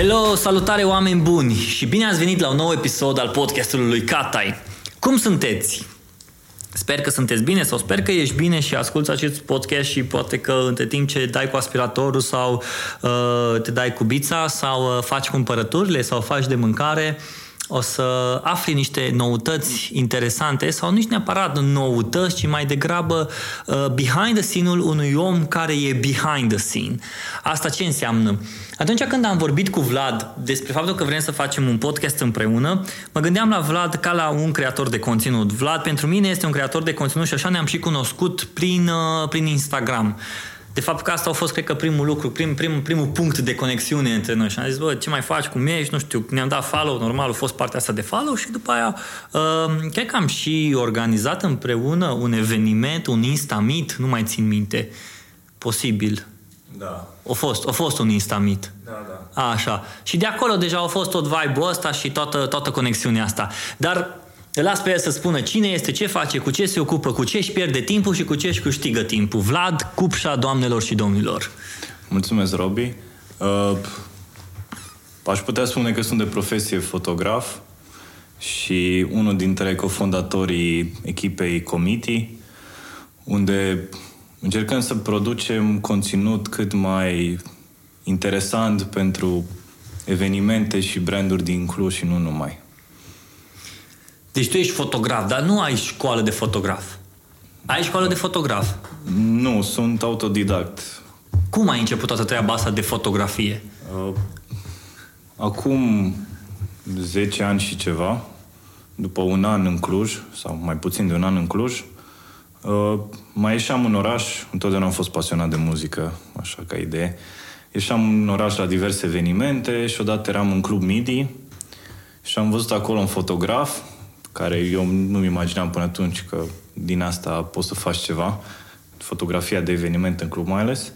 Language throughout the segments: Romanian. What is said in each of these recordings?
Hello, salutare oameni buni și bine ați venit la un nou episod al podcastului lui Catai. Cum sunteți? Sper că sunteți bine sau sper că ești bine și asculți acest podcast și poate că între timp ce dai cu aspiratorul sau uh, te dai cu bița sau uh, faci cumpărăturile sau faci de mâncare, o să afli niște noutăți interesante sau nici neapărat noutăți, ci mai degrabă uh, behind the scene-ul unui om care e behind the scene. Asta ce înseamnă? Atunci când am vorbit cu Vlad despre faptul că vrem să facem un podcast împreună, mă gândeam la Vlad ca la un creator de conținut. Vlad pentru mine este un creator de conținut și așa ne-am și cunoscut prin, uh, prin Instagram. De fapt că asta a fost, cred că, primul lucru, prim, prim, primul punct de conexiune între noi. Și am zis, bă, ce mai faci, cum ești, nu știu, ne-am dat follow, normal a fost partea asta de follow și după aia, uh, cred că am și organizat împreună un eveniment, un Instamit, nu mai țin minte, posibil. Da. A fost, a fost un Instamit. Da, da. A, așa. Și de acolo deja a fost tot vibe-ul ăsta și toată, toată conexiunea asta. Dar îl las pe el să spună cine este, ce face, cu ce se ocupă, cu ce își pierde timpul și cu ce își câștigă timpul. Vlad Cupșa, doamnelor și domnilor. Mulțumesc, Robi. Uh, aș putea spune că sunt de profesie fotograf și unul dintre cofondatorii echipei Comiti, unde încercăm să producem conținut cât mai interesant pentru evenimente și branduri din Cluj și nu numai. Deci tu ești fotograf, dar nu ai școală de fotograf. Ai școală de fotograf. Nu, sunt autodidact. Cum ai început toată treaba asta de fotografie? Uh, acum 10 ani și ceva, după un an în Cluj, sau mai puțin de un an în Cluj, uh, mai ieșeam în oraș, întotdeauna am fost pasionat de muzică, așa ca idee. Ieșeam în oraș la diverse evenimente și odată eram în club MIDI și am văzut acolo un fotograf care eu nu-mi imaginam până atunci că din asta poți să faci ceva, fotografia de eveniment în club mai ales.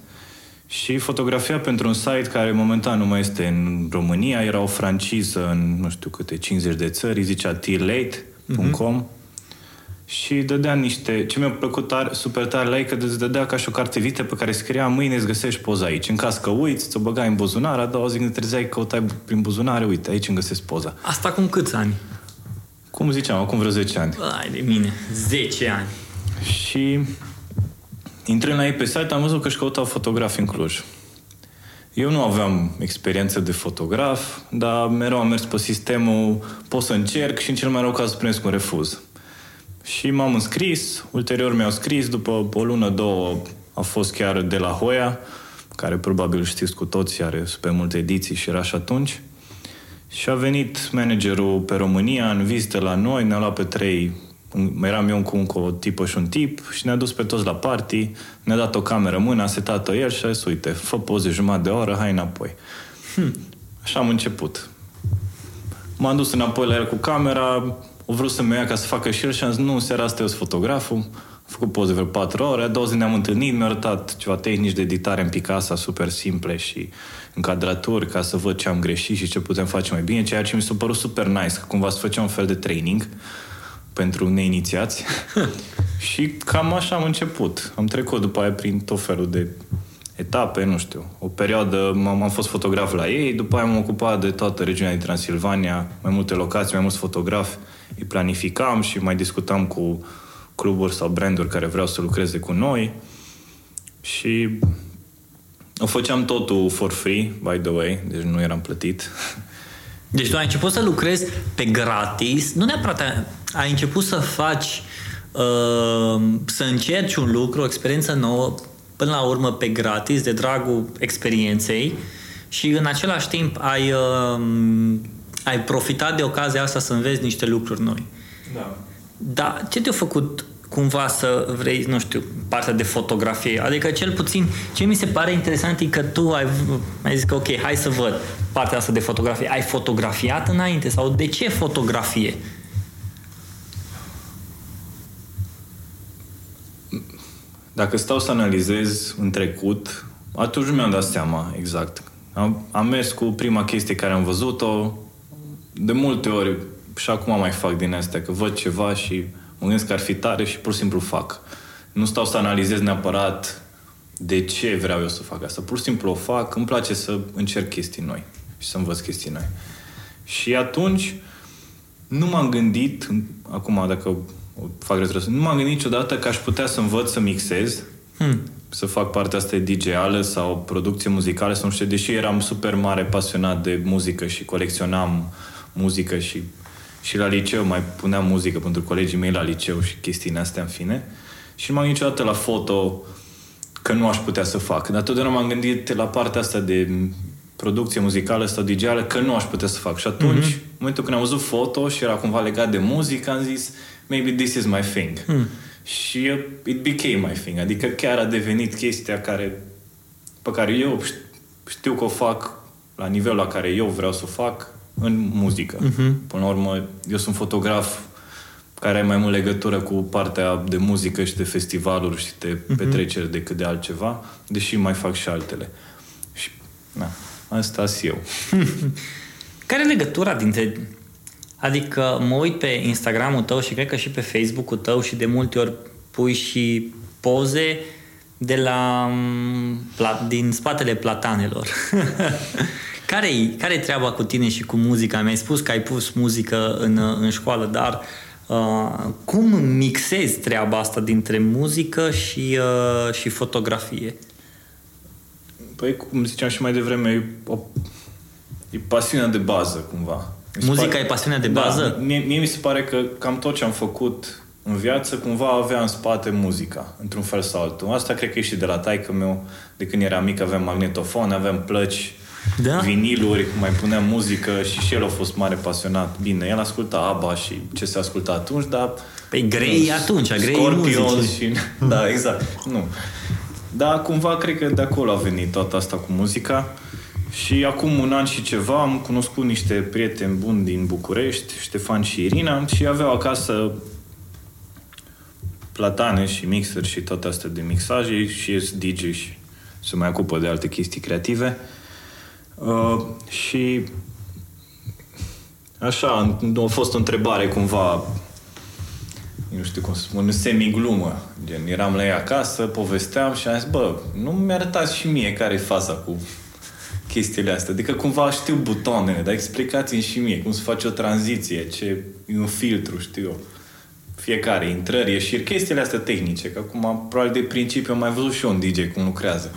Și fotografia pentru un site care momentan nu mai este în România, era o franciză în nu știu câte 50 de țări, zicea tirlate.com mm-hmm. și dădea niște... Ce mi-a plăcut tare, super tare la ei, că îți dădea ca și o carte vite pe care scria mâine îți găsești poza aici. În caz că uiți, ți-o băgai în buzunar, a doua zi când trezeai, căutai prin buzunare, uite, aici îmi găsesc poza. Asta acum câți ani? Cum ziceam, acum vreo 10 ani. Ai de mine, 10 ani. Și intrând la ei pe site, am văzut că își căutau fotografi în Cluj. Eu nu aveam experiență de fotograf, dar mereu am mers pe sistemul pot să încerc și în cel mai rău caz să cu un refuz. Și m-am înscris, ulterior mi-au scris, după o lună, două a fost chiar de la Hoia, care probabil știți cu toți, are super multe ediții și era și atunci. Și a venit managerul pe România în vizită la noi, ne-a luat pe trei, eram eu cu, cu o tipă și un tip și ne-a dus pe toți la party, ne-a dat o cameră în mână, a setat-o el și a zis, uite, fă poze jumătate de oră, hai înapoi. Hm. Așa am început. M-am dus înapoi la el cu camera, o vrut să-mi ia ca să facă și el și am zis, nu, seara asta eu sunt fotograful, am făcut poze vreo patru ore, a doua zi ne-am întâlnit, mi-a arătat ceva tehnici de editare în Picasa super simple și încadraturi ca să văd ce am greșit și ce putem face mai bine, ceea ce mi s-a părut super nice, că cumva să făcea un fel de training pentru neinițiați. și cam așa am început. Am trecut după aia prin tot felul de etape, nu știu. O perioadă m- am fost fotograf la ei, după aia m-am ocupat de toată regiunea din Transilvania, mai multe locații, mai mulți fotografi. Îi planificam și mai discutam cu cluburi sau branduri care vreau să lucreze cu noi. Și o făceam totul for free, by the way, deci nu eram plătit. Deci tu ai început să lucrezi pe gratis, nu neapărat ai început să faci, uh, să încerci un lucru, o experiență nouă, până la urmă pe gratis, de dragul experienței și în același timp ai, uh, ai profitat de ocazia asta să înveți niște lucruri noi. Da. Dar ce te-a făcut cumva să vrei, nu știu, partea de fotografie. Adică cel puțin ce mi se pare interesant e că tu ai, ai zis că ok, hai să văd partea asta de fotografie. Ai fotografiat înainte sau de ce fotografie? Dacă stau să analizez în trecut, atunci nu mi-am dat seama exact. Am, am mers cu prima chestie care am văzut-o, de multe ori și acum mai fac din astea, că văd ceva și Mă gândesc că ar fi tare și pur și simplu fac. Nu stau să analizez neapărat de ce vreau eu să fac asta. Pur și simplu o fac, îmi place să încerc chestii noi. și să învăț chestii noi. Și atunci nu m-am gândit, acum dacă o fac retrăs, nu m-am gândit niciodată că aș putea să învăț să mixez, hmm. să fac partea asta DJ-ală sau producție muzicală sau nu știu, deși eram super mare pasionat de muzică și colecționam muzică și, și la liceu mai puneam muzică pentru colegii mei la liceu și chestiile astea în fine. Și nu m-am niciodată la foto că nu aș putea să fac. Dar totdeauna m-am gândit la partea asta de producție muzicală sau dj că nu aș putea să fac. Și atunci, mm-hmm. în momentul când am văzut foto și era cumva legat de muzică, am zis, maybe this is my thing. Mm. Și it became my thing. Adică chiar a devenit chestia care, pe care eu știu că o fac la nivelul la care eu vreau să o fac în muzică. Mm-hmm. Până la urmă, eu sunt fotograf care are mai mult legătură cu partea de muzică și de festivaluri și de mm-hmm. petreceri decât de altceva, deși mai fac și altele. Și, na, asta sunt eu. care e legătura dintre... Adică mă uit pe Instagramul tău și cred că și pe Facebook-ul tău și de multe ori pui și poze de la din spatele platanelor. care-i, care treaba cu tine și cu muzica? Mi-ai spus că ai pus muzică în, în școală, dar uh, cum mixezi treaba asta dintre muzică și, uh, și fotografie? Păi, cum ziceam și mai devreme, e, o, e pasiunea de bază, cumva. Muzica pare, e pasiunea de bază? Da, mie, mie mi se pare că cam tot ce am făcut în viață cumva avea în spate muzica, într-un fel sau altul. Asta cred că e și de la taică meu, de când era mic aveam magnetofon, aveam plăci, da? viniluri, mai puneam muzică și și el a fost mare pasionat. Bine, el asculta ABBA și ce se asculta atunci, dar... Păi grei atunci, grei Scorpions și... Da, exact. Nu. Dar cumva cred că de acolo a venit toată asta cu muzica. Și acum un an și ceva am cunoscut niște prieteni buni din București, Ștefan și Irina, și aveau acasă platane și mixeri și toate astea de mixaje și e DJ și se mai ocupă de alte chestii creative. Uh, și așa, a fost o întrebare cumva nu știu cum să spun, semi-glumă. Gen, eram la ea acasă, povesteam și am zis, bă, nu mi-arătați și mie care e faza cu chestiile astea. Adică cumva știu butoanele, dar explicați-mi și mie cum să faci o tranziție, ce e un filtru, știu eu. Fiecare, intrări, ieșiri, chestiile astea tehnice, că acum, probabil de principiu, am mai văzut și eu un DJ cum lucrează.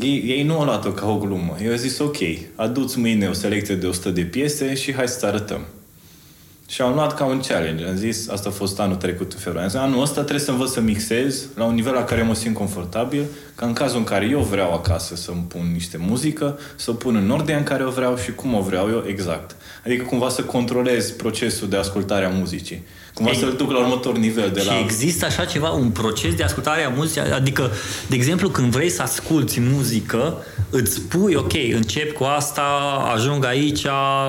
Ei, ei nu au luat-o ca o glumă. Eu au zis, ok, aduți mâine o selecție de 100 de piese și hai să arătăm. Și am luat ca un challenge. Am zis, asta a fost anul trecut în februarie. Am zis, anul ăsta trebuie să învăț să mixez la un nivel la care mă simt confortabil, ca în cazul în care eu vreau acasă să-mi pun niște muzică, să o pun în ordine în care o vreau și cum o vreau eu exact. Adică cumva să controlez procesul de ascultare a muzicii. Cumva Ei, să-l duc la următor nivel de și la... există așa ceva, un proces de ascultare a muzicii? Adică, de exemplu, când vrei să asculti muzică, îți spui, ok, încep cu asta, ajung aici,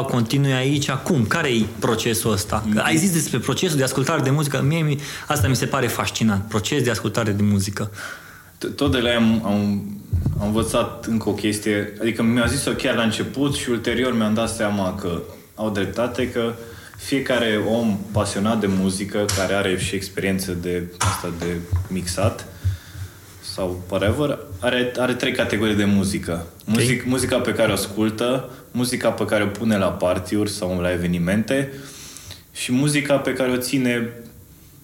continui aici, cum? Care e procesul ăsta? Că ai zis despre procesul de ascultare de muzică, mie asta mi se pare fascinant, proces de ascultare de muzică. Tot de la am, am, am învățat încă o chestie, adică mi-a zis-o chiar la început și ulterior mi-am dat seama că au dreptate, că fiecare om pasionat de muzică, care are și experiență de asta de mixat, sau whatever, are, are trei categorii de muzică. Muzic, okay. Muzica pe care o ascultă, muzica pe care o pune la partiuri sau la evenimente și muzica pe care o ține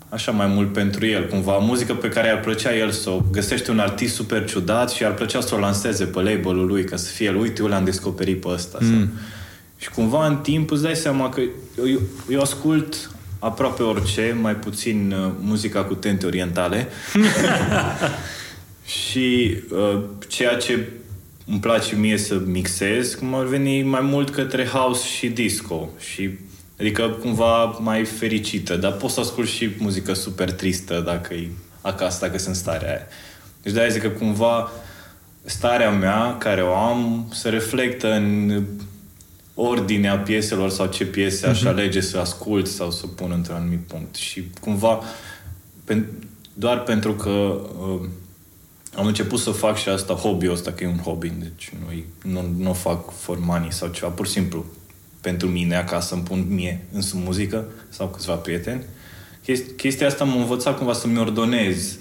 așa mai mult pentru el, cumva, muzică pe care ar plăcea el să o găsește un artist super ciudat și ar plăcea să o lanseze pe label-ul lui, ca să fie el, uite, eu l-am descoperit pe ăsta. Mm. Sau... Și cumva în timp îți dai seama că eu, eu ascult aproape orice, mai puțin uh, muzica cu tente orientale. și uh, ceea ce îmi place mie să mixez, cum ar veni mai mult către house și disco. Și, adică cumva mai fericită, dar pot să ascult și muzică super tristă dacă e acasă, dacă sunt starea aia. Deci de-aia zic că cumva starea mea, care o am, se reflectă în ordinea pieselor sau ce piese aș mhm. alege să ascult sau să pun într-un anumit punct. Și cumva, pen, doar pentru că uh, am început să fac și asta, hobby-ul ăsta, că e un hobby, deci nu, nu, nu o fac for money sau ceva, pur și simplu pentru mine acasă îmi pun mie însă muzică sau câțiva prieteni. Chestia asta m-a învățat cumva să-mi ordonez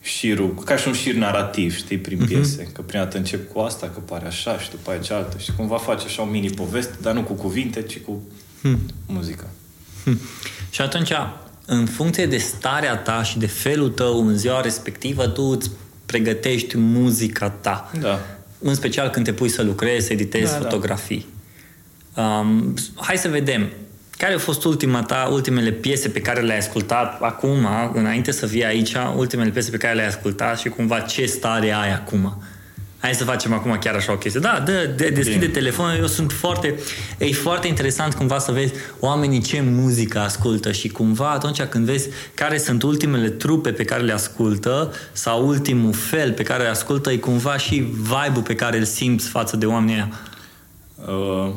șirul, ca și un șir narrativ, știi, prin piese. Uh-huh. Că prima dată încep cu asta, că pare așa și după aia cealaltă. Și cumva face așa o mini-poveste, dar nu cu cuvinte, ci cu hmm. muzică. Hmm. Și atunci, în funcție de starea ta și de felul tău în ziua respectivă, tu îți pregătești muzica ta. Da. În special când te pui să lucrezi, să editezi da, da. fotografii. Da. Um, hai să vedem. Care au fost ultima ta, ultimele piese pe care le-ai ascultat acum, înainte să vii aici, ultimele piese pe care le-ai ascultat și cumva ce stare ai acum? Hai să facem acum chiar așa o chestie. Da, dă, de, deschide Bine. telefonul. Eu sunt foarte... E foarte interesant cumva să vezi oamenii ce muzică ascultă și cumva atunci când vezi care sunt ultimele trupe pe care le ascultă sau ultimul fel pe care le ascultă, e cumva și vibe-ul pe care îl simți față de oamenii ăia. Uh,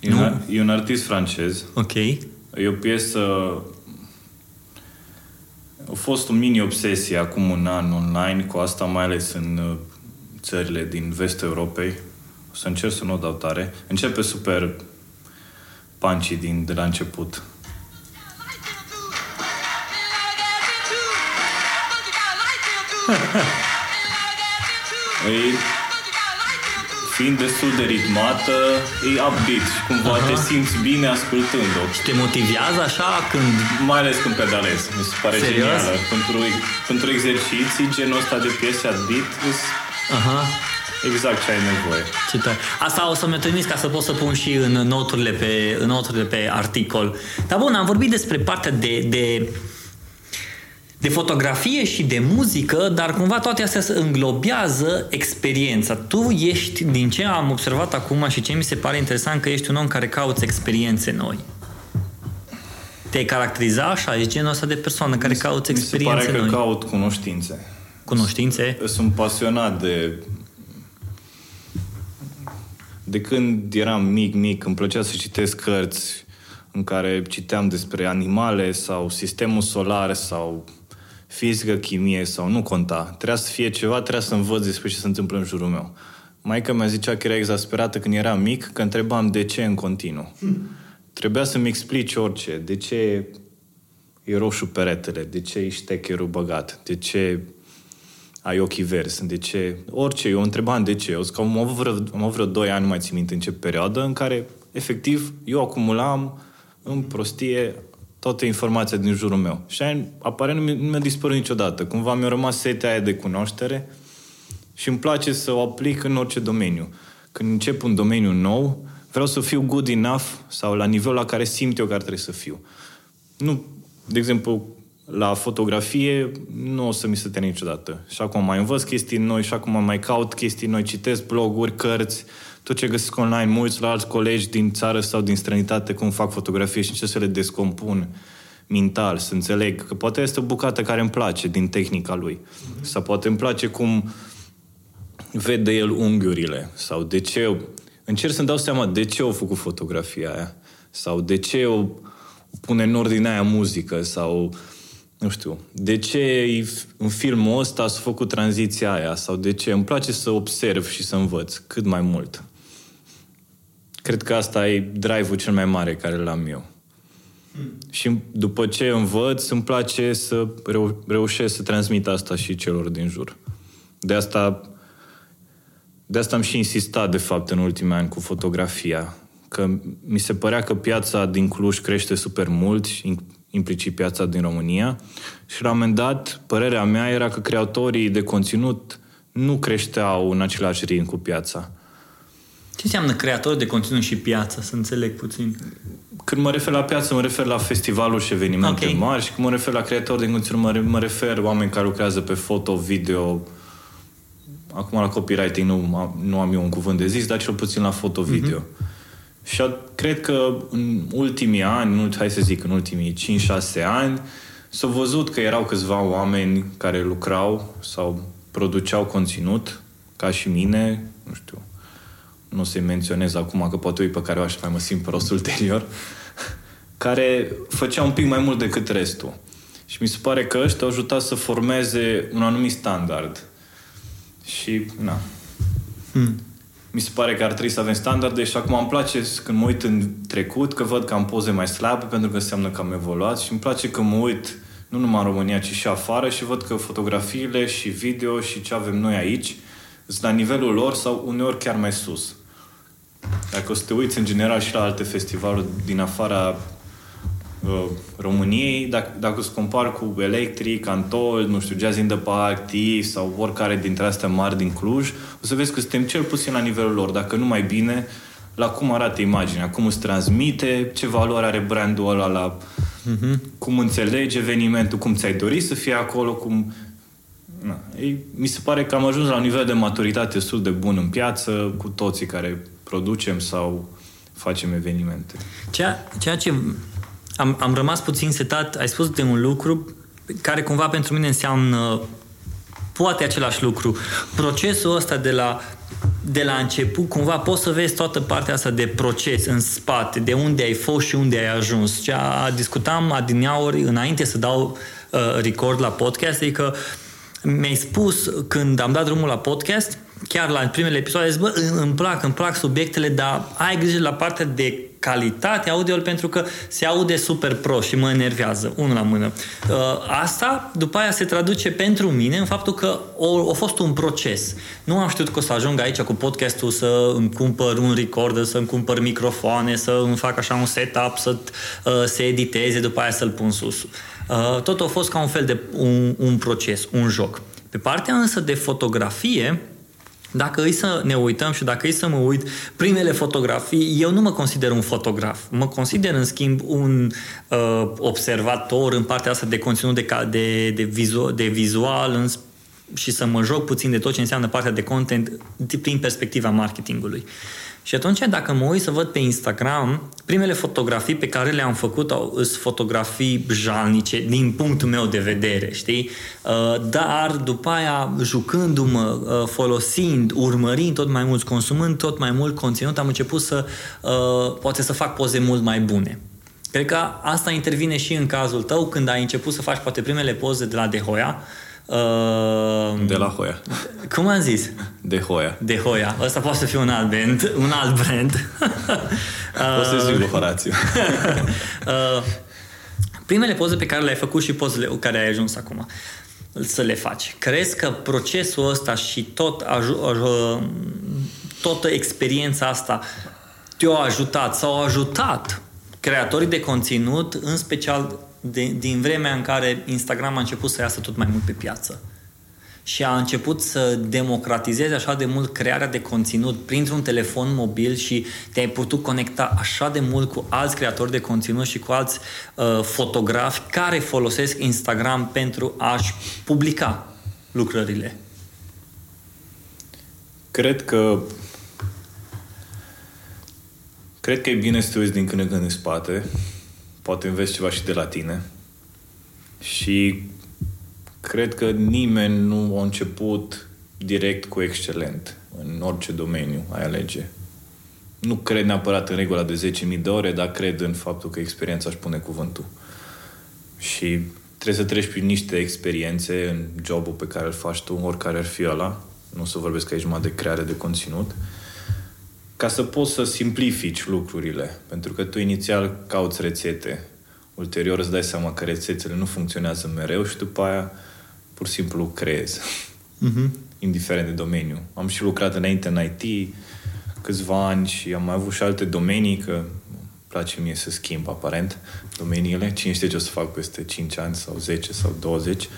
e, un, e un artist francez. Ok. E o piesă... A fost o mini-obsesie acum un an online cu asta, mai ales în uh, țările din vestul Europei. O să încerc să nu o dau tare. Începe super punchy din, de la început. e, fiind destul de ritmată, e upbeat și cumva uh-huh. te simți bine ascultând-o. Și te motivează așa când... Mai ales când pedalezi. Mi se pare Serios? genială. Pentru, pentru exerciții, genul ăsta de piese upbeat, Aha. Exact ce ai nevoie. Ce tare. Asta o să-mi trimis ca să pot să pun și în noturile pe, în noturile pe articol. Dar bun, am vorbit despre partea de, de, de fotografie și de muzică, dar cumva toate astea se înglobează experiența. Tu ești, din ce am observat acum și ce mi se pare interesant, că ești un om care cauți experiențe noi. Te caracteriza așa? Ești genul ăsta de persoană care cauți experiențe noi? Mi se pare noi. că caut cunoștințe cunoștințe? Sunt pasionat de... De când eram mic, mic, îmi plăcea să citesc cărți în care citeam despre animale sau sistemul solar sau fizică, chimie sau nu conta. Trebuia să fie ceva, trebuia să învăț despre ce se întâmplă în jurul meu. Maica mi-a zicea că era exasperată când eram mic, că întrebam de ce în continuu. Hmm. Trebuia să-mi explici orice. De ce e roșu peretele? De ce e ștecherul băgat? De ce ai ochii verzi, de ce, orice, eu întrebam de ce. Eu zic că am avut vreo, am avut vreo 2 ani, nu mai țin minte în ce perioadă, în care, efectiv, eu acumulam în prostie toată informația din jurul meu. Și aia, apare, nu, mi- nu mi-a dispărut niciodată. Cumva mi-a rămas setea aia de cunoaștere și îmi place să o aplic în orice domeniu. Când încep un domeniu nou, vreau să fiu good enough sau la nivelul la care simt eu că ar trebui să fiu. Nu, de exemplu, la fotografie nu o să mi se termine niciodată. Și acum mai învăț chestii noi și acum mai caut chestii noi, citesc bloguri, cărți, tot ce găsesc online, mă uit la alți colegi din țară sau din străinitate cum fac fotografie și ce să le descompun mental, să înțeleg că poate este o bucată care îmi place din tehnica lui. Sau poate îmi place cum vede el unghiurile sau de ce încerc să-mi dau seama de ce au făcut fotografia aia sau de ce o pune în ordine aia muzică sau uh, nu știu, de ce în filmul ăsta s-a făcut tranziția aia sau de ce îmi place să observ și să învăț cât mai mult. Cred că asta e drive-ul cel mai mare care l-am eu. Hmm. Și după ce învăț, îmi place să reu- reușesc să transmit asta și celor din jur. De asta, de asta am și insistat, de fapt, în ultimii ani cu fotografia. Că mi se părea că piața din Cluj crește super mult, implicit piața din România și la un moment dat, părerea mea era că creatorii de conținut nu creșteau în același ritm cu piața. Ce înseamnă creator de conținut și piață? Să înțeleg puțin. Când mă refer la piață, mă refer la festivaluri și evenimente okay. mari și când mă refer la creator de conținut, mă, mă refer oameni care lucrează pe foto, video, acum la copywriting nu, nu am eu un cuvânt de zis, dar cel puțin la foto-video. Mm-hmm. Și cred că în ultimii ani, hai să zic în ultimii 5-6 ani, s-a văzut că erau câțiva oameni care lucrau sau produceau conținut, ca și mine, nu știu, nu o să-i menționez acum, că poate pe care o aș mai mă simt prost ulterior, care făceau un pic mai mult decât restul. Și mi se pare că ăștia au ajutat să formeze un anumit standard. Și, na. Hmm mi se pare că ar trebui să avem standarde și acum îmi place când mă uit în trecut că văd că am poze mai slabe pentru că înseamnă că am evoluat și îmi place că mă uit nu numai în România, ci și afară și văd că fotografiile și video și ce avem noi aici sunt la nivelul lor sau uneori chiar mai sus. Dacă o să te uiți în general și la alte festivaluri din afara uh, României, dacă, dacă o să compar cu Electric, Antol, nu știu, Jazz in the Park, TIF sau oricare dintre astea mari din Cluj, o să vezi că suntem cel puțin la nivelul lor, dacă nu mai bine, la cum arată imaginea, cum îți transmite, ce valoare are brandul ăla, la uh-huh. cum înțelegi evenimentul, cum ți-ai dori să fie acolo, cum... Na, ei, mi se pare că am ajuns la un nivel de maturitate destul de bun în piață, cu toții care producem sau facem evenimente. Ceea, ceea ce am, am rămas puțin setat, ai spus de un lucru care cumva pentru mine înseamnă poate același lucru. Procesul ăsta de la de la început, cumva poți să vezi toată partea asta de proces în spate, de unde ai fost și unde ai ajuns. Cea, discutam adineauri înainte să dau uh, record la podcast, adică mi-ai spus când am dat drumul la podcast, chiar la primele episoade, zic, bă, îmi plac, îmi plac subiectele, dar ai grijă la partea de calitate audio pentru că se aude super pro și mă enervează, unul la mână. Uh, asta după aia se traduce pentru mine în faptul că a fost un proces. Nu am știut că o să ajung aici cu podcastul să îmi cumpăr un recorder, să îmi cumpăr microfoane, să îmi fac așa un setup, să uh, se editeze, după aia să-l pun sus. Uh, tot a fost ca un fel de un, un proces, un joc. Pe partea însă de fotografie, dacă îi să ne uităm și dacă îi să mă uit, primele fotografii, eu nu mă consider un fotograf. Mă consider, în schimb, un uh, observator în partea asta de conținut de, de, de, vizu, de vizual în, și să mă joc puțin de tot ce înseamnă partea de content prin perspectiva marketingului. Și atunci, dacă mă uit să văd pe Instagram, primele fotografii pe care le-am făcut au, sunt fotografii jalnice, din punctul meu de vedere, știi? Uh, dar, după aia, jucându-mă, uh, folosind, urmărind tot mai mult, consumând tot mai mult conținut, am început să, uh, poate să fac poze mult mai bune. Cred că asta intervine și în cazul tău, când ai început să faci poate primele poze de la De Hoia, Uh, de la Hoia. Cum am zis? De Hoia. De Hoia. Ăsta poate să fie un alt brand. Un alt brand. Poți să zic lui Horațiu. uh, primele poze pe care le-ai făcut și pozele cu care ai ajuns acum să le faci. Crezi că procesul ăsta și tot aju- aju- toată experiența asta te-a ajutat sau a ajutat creatorii de conținut, în special de, din vremea în care Instagram a început să iasă tot mai mult pe piață și a început să democratizeze așa de mult crearea de conținut printr-un telefon mobil și te-ai putut conecta așa de mult cu alți creatori de conținut și cu alți uh, fotografi care folosesc Instagram pentru a-și publica lucrările. Cred că cred că e bine să te uiți din când în când în spate poate înveți ceva și de la tine. Și cred că nimeni nu a început direct cu excelent în orice domeniu ai alege. Nu cred neapărat în regula de 10.000 de ore, dar cred în faptul că experiența își pune cuvântul. Și trebuie să treci prin niște experiențe în jobul pe care îl faci tu, oricare ar fi ăla. Nu o să vorbesc aici numai de creare de conținut ca să poți să simplifici lucrurile. Pentru că tu inițial cauți rețete, ulterior îți dai seama că rețetele nu funcționează mereu și după aia pur și simplu creezi. Uh-huh. Indiferent de domeniu. Am și lucrat înainte în IT câțiva ani și am mai avut și alte domenii, că place mie să schimb aparent domeniile. Cine știe ce o să fac peste 5 ani sau 10 sau 20.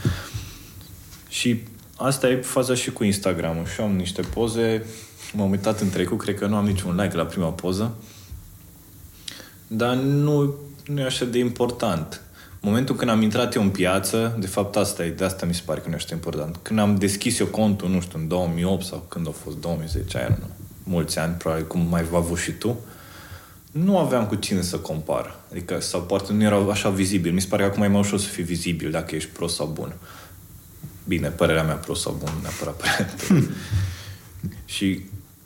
Și asta e faza și cu Instagram-ul. Și am niște poze M-am uitat în trecut, cred că nu am niciun like la prima poză. Dar nu, nu e așa de important. Momentul când am intrat eu în piață, de fapt asta e, de asta mi se pare că nu e așa important. Când am deschis eu contul, nu știu, în 2008 sau când a fost 2010, aia nu, mulți ani, probabil cum mai v-a avut și tu, nu aveam cu cine să compar. Adică, sau poate nu era așa vizibil. Mi se pare că acum e mai ușor să fii vizibil dacă ești prost sau bun. Bine, părerea mea prost sau bun, neapărat părerea Și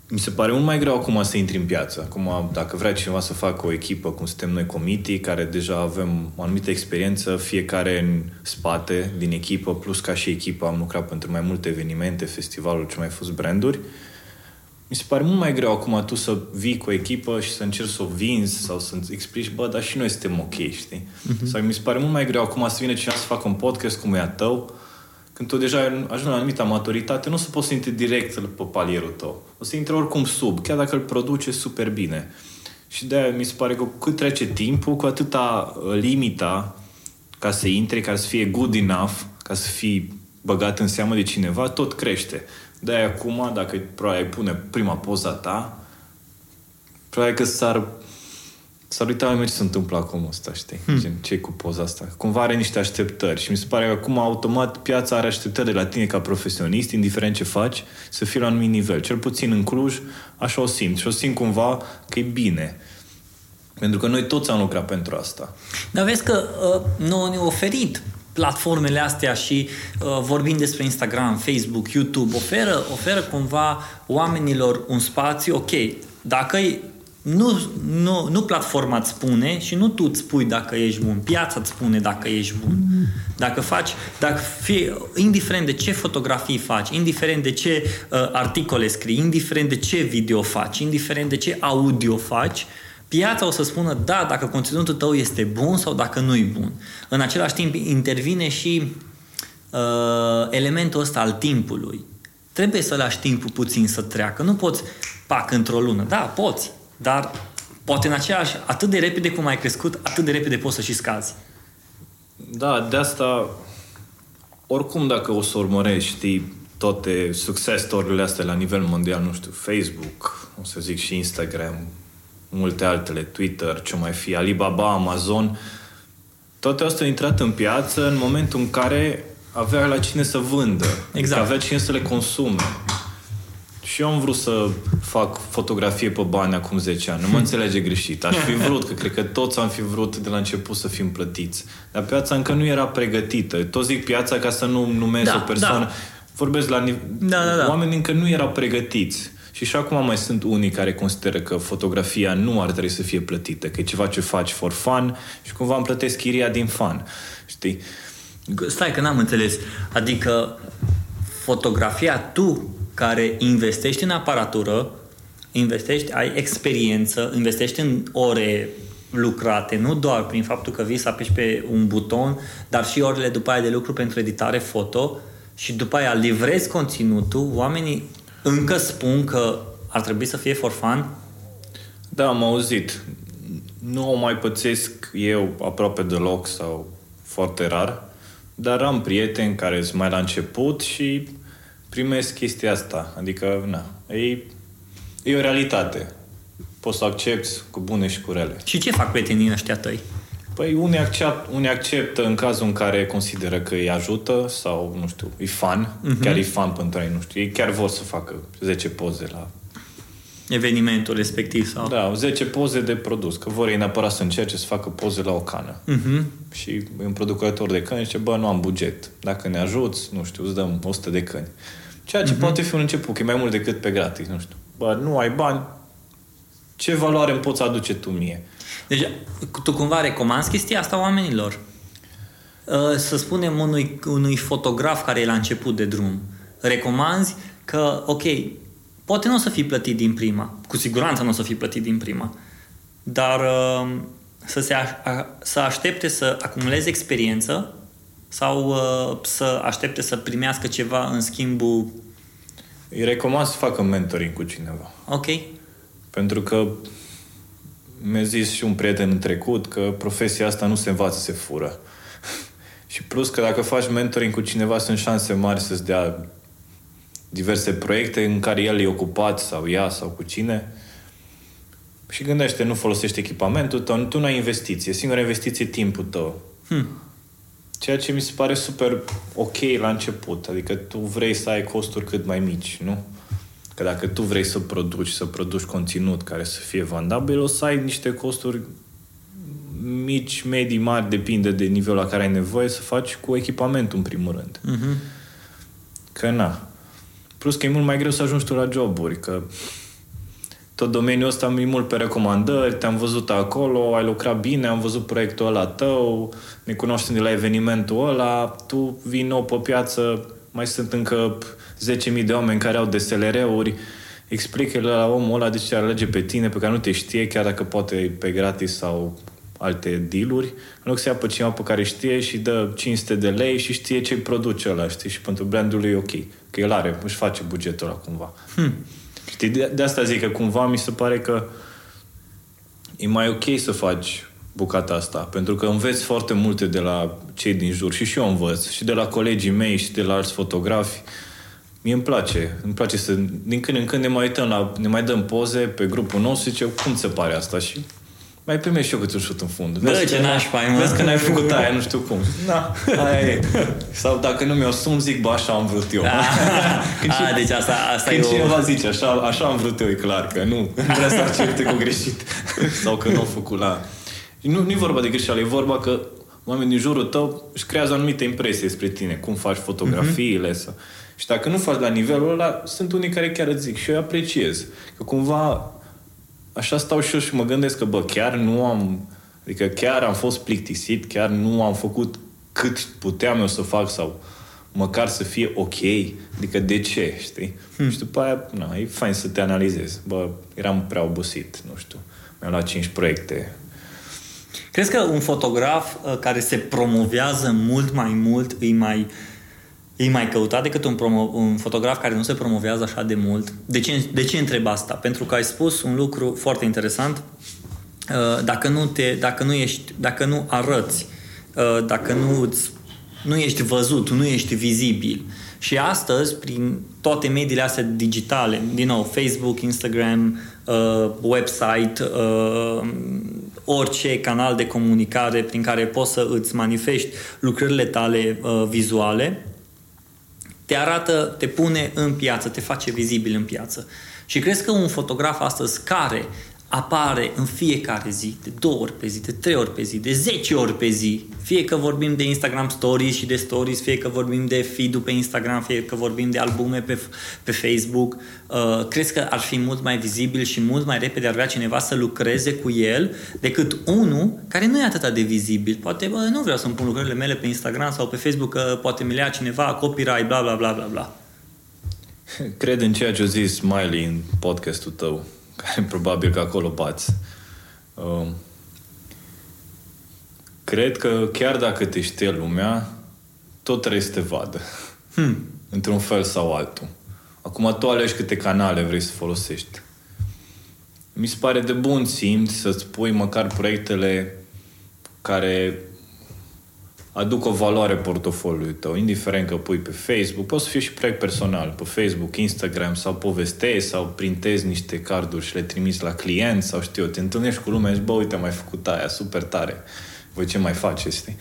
mi se pare mult mai greu acum să intri în piață. Acum, dacă vrea cineva să facă o echipă, cum suntem noi comitii, care deja avem o anumită experiență, fiecare în spate din echipă, plus ca și echipă am lucrat pentru mai multe evenimente, festivaluri, ce mai fost branduri, mi se pare mult mai greu acum tu să vii cu o echipă și să încerci să o vinzi sau să-ți explici, bă, dar și noi suntem ok, știi? Uh-huh. Sau mi se pare mult mai greu acum să vină cineva să facă un podcast cum e a tău, când tu deja ajungi la anumită maturitate, nu o să poți să intri direct pe palierul tău. O să intri oricum sub, chiar dacă îl produce super bine. Și de mi se pare că cu cât trece timpul, cu atâta uh, limita ca să intri, ca să fie good enough, ca să fii băgat în seamă de cineva, tot crește de acum, dacă probabil ai pune prima poza ta, probabil că s-ar S-ar uita ce se întâmplă acum ăsta, știi? Hmm. Gen, ce cu poza asta? Cumva are niște așteptări și mi se pare că acum automat piața are așteptări de la tine ca profesionist, indiferent ce faci, să fii la un anumit nivel. Cel puțin în Cluj, așa o simt. Și o simt cumva că e bine. Pentru că noi toți am lucrat pentru asta. Dar vezi că uh, nouă ne oferit platformele astea și uh, vorbim despre Instagram, Facebook, YouTube, oferă, oferă cumva oamenilor un spațiu, ok, dacă nu, nu, nu platforma îți spune și nu tu îți spui dacă ești bun, piața îți spune dacă ești bun. Dacă faci, dacă fie, indiferent de ce fotografii faci, indiferent de ce uh, articole scrii, indiferent de ce video faci, indiferent de ce audio faci, uh, piața o să spună da, dacă conținutul tău este bun sau dacă nu e bun. În același timp intervine și uh, elementul ăsta al timpului. Trebuie să lași timpul puțin să treacă. Nu poți, pac, într-o lună. Da, poți, dar poate în aceeași, atât de repede cum ai crescut, atât de repede poți să și scazi. Da, de asta, oricum dacă o să urmărești, știi, toate success story astea la nivel mondial, nu știu, Facebook, o să zic și Instagram, multe altele, Twitter, ce mai fi, Alibaba, Amazon, toate astea au intrat în piață în momentul în care avea la cine să vândă. Adică exact. Avea cine să le consume. Și eu am vrut să fac fotografie pe bani acum 10 ani. Nu mă înțelege greșit. Aș fi vrut, că cred că toți am fi vrut de la început să fim plătiți. Dar piața încă nu era pregătită. Tot zic piața ca să nu numesc da, o persoană. Da. Vorbesc la nivel... Da, da, da. Oamenii încă nu erau pregătiți. Și și acum mai sunt unii care consideră că fotografia nu ar trebui să fie plătită, că e ceva ce faci for fun și cumva îmi plătesc chiria din fun. Știi? Stai că n-am înțeles. Adică fotografia tu care investești în aparatură, investești, ai experiență, investești în ore lucrate, nu doar prin faptul că vii să apeși pe un buton, dar și orele după aia de lucru pentru editare foto și după aia livrezi conținutul, oamenii încă spun că ar trebui să fie for fun? Da, am auzit. Nu o mai pățesc eu aproape deloc sau foarte rar, dar am prieteni care sunt mai la început și primesc chestia asta. Adică, na, e, e o realitate. Poți să accepti cu bune și cu rele. Și ce fac prietenii ăștia tăi? Păi unii, accept, unii acceptă în cazul în care consideră că îi ajută sau, nu știu, e fan, uh-huh. chiar e fan pentru ei, nu știu, ei chiar vor să facă 10 poze la evenimentul respectiv sau... Da, 10 poze de produs, că vor ei neapărat să încerce să facă poze la o cană. Uh-huh. Și un producător de căni zice, bă, nu am buget. Dacă ne ajuți, nu știu, îți dăm 100 de căni. Ceea ce uh-huh. poate fi un început, că e mai mult decât pe gratis, nu știu. Bă, nu ai bani, ce valoare îmi poți aduce tu mie? Deci, tu cumva recomanzi chestia asta oamenilor? Uh, să spunem unui, unui fotograf care e la început de drum, recomanzi că, ok, poate nu o să fii plătit din prima, cu siguranță nu o să fii plătit din prima, dar uh, să, se a, să aștepte să acumuleze experiență sau uh, să aștepte să primească ceva în schimbul... Îi recomand să facă mentoring cu cineva. Ok. Pentru că mi-a zis și un prieten în trecut că profesia asta nu se învață, se fură. și plus că dacă faci mentoring cu cineva, sunt șanse mari să-ți dea diverse proiecte în care el e ocupat sau ea sau cu cine. Și gândește, nu folosești echipamentul tău, tu nu ai investiție. Singura investiție e timpul tău. Hmm. Ceea ce mi se pare super ok la început. Adică tu vrei să ai costuri cât mai mici, nu? Că dacă tu vrei să produci, să produci conținut care să fie vandabil, o să ai niște costuri mici, medii, mari, depinde de nivelul la care ai nevoie să faci cu echipamentul în primul rând. Uh-huh. Că na. Plus că e mult mai greu să ajungi tu la joburi, că tot domeniul ăsta e mult pe recomandări, te-am văzut acolo, ai lucrat bine, am văzut proiectul ăla tău, ne cunoaștem de la evenimentul ăla, tu vii nou pe piață, mai sunt încă 10.000 de oameni care au DSLR-uri, explică la omul ăla de ce alege pe tine, pe care nu te știe, chiar dacă poate pe gratis sau alte dealuri, în loc să ia pe cineva pe care știe și dă 500 de lei și știe ce produce ăla, știi? Și pentru brandul lui e ok. Că el are, își face bugetul ăla cumva. Hmm. Știi, de, de asta zic că cumva mi se pare că e mai ok să faci bucata asta, pentru că înveți foarte multe de la cei din jur și și eu învăț, și de la colegii mei și de la alți fotografi. Mie îmi place, îmi place să, din când în când ne mai uităm la, ne mai dăm poze pe grupul nostru și zice, cum se pare asta? Și mai primești și eu câte un șut în fund. Bă, vezi ce nașpa mă. Vezi că n-ai făcut aia, nu știu cum. Da, aia e. Sau dacă nu mi-o sum, zic, bă, așa am vrut eu. Da. când A, deci asta, asta când e cineva o... zice, așa, așa am vrut eu, e clar că nu. Vrea să accepte cu greșit. Sau că nu au făcut la... Nu, nu e vorba de greșeală, e vorba că oamenii din jurul tău își creează anumite impresii despre tine, cum faci fotografiile. Mm-hmm. Sau... Și dacă nu faci la nivelul ăla, sunt unii care chiar îți zic și eu apreciez. Că cumva așa stau și eu și mă gândesc că, bă, chiar nu am... Adică chiar am fost plictisit, chiar nu am făcut cât puteam eu să fac sau măcar să fie ok. Adică de ce, știi? Hmm. Și după aia, na, e fain să te analizezi. Bă, eram prea obosit, nu știu. Mi-am luat cinci proiecte. Crezi că un fotograf uh, care se promovează mult mai mult îi mai uh, e mai căutat decât un, promo- un fotograf care nu se promovează așa de mult. De ce, de ce întreb asta? Pentru că ai spus un lucru foarte interesant. Uh, dacă nu, te, dacă nu, ești, dacă nu arăți, uh, dacă nu, nu ești văzut, nu ești vizibil. Și astăzi, prin toate mediile astea digitale, din nou, Facebook, Instagram, uh, website, orice canal de comunicare prin care poți să îți manifesti lucrările tale vizuale, te arată, te pune în piață, te face vizibil în piață. Și crezi că un fotograf astăzi care apare în fiecare zi, de două ori pe zi, de trei ori pe zi, de zece ori pe zi, fie că vorbim de Instagram Stories și de Stories, fie că vorbim de feed pe Instagram, fie că vorbim de albume pe, pe Facebook, uh, crezi că ar fi mult mai vizibil și mult mai repede ar vrea cineva să lucreze cu el decât unul care nu e atât de vizibil. Poate, bă, nu vreau să-mi pun lucrările mele pe Instagram sau pe Facebook, că poate mi le ia cineva, copyright, bla, bla, bla, bla, bla. Cred în ceea ce a zis Smiley în podcastul tău care probabil că acolo bați. Uh, cred că chiar dacă te știe lumea, tot trebuie să te vadă. Hmm. Într-un fel sau altul. Acum tu alegi câte canale vrei să folosești. Mi se pare de bun simț să-ți pui măcar proiectele care aduc o valoare portofoliului tău, indiferent că pui pe Facebook, poți să fie și proiect personal, pe Facebook, Instagram sau povestezi sau printezi niște carduri și le trimiți la client sau știu, te întâlnești cu lumea și bă, uite, am mai făcut aia, super tare. Voi ce mai faceți, știi?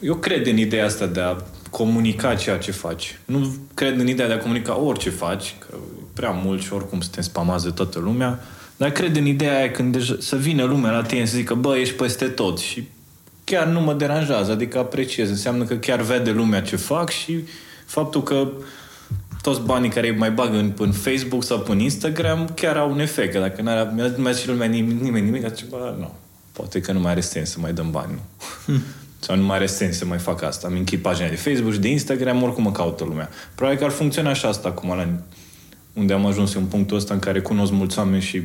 Eu cred în ideea asta de a comunica ceea ce faci. Nu cred în ideea de a comunica orice faci, că prea mult și oricum suntem spamați de toată lumea, dar cred în ideea aia când deja, să vină lumea la tine să zică, bă, ești peste tot și chiar nu mă deranjează, adică apreciez. Înseamnă că chiar vede lumea ce fac și faptul că toți banii care îi mai bagă în, în Facebook sau în Instagram chiar au un efect. Că dacă n-ar mai zice lumea nimeni, nimeni nimic, atunci, bă, nu. Poate că nu mai are sens să mai dăm bani. Nu. Hmm. Sau nu mai are sens să mai fac asta. Am închid pagina de Facebook și de Instagram, oricum mă caută lumea. Probabil că ar funcționa așa asta acum, la unde am ajuns în punctul ăsta în care cunosc mulți oameni și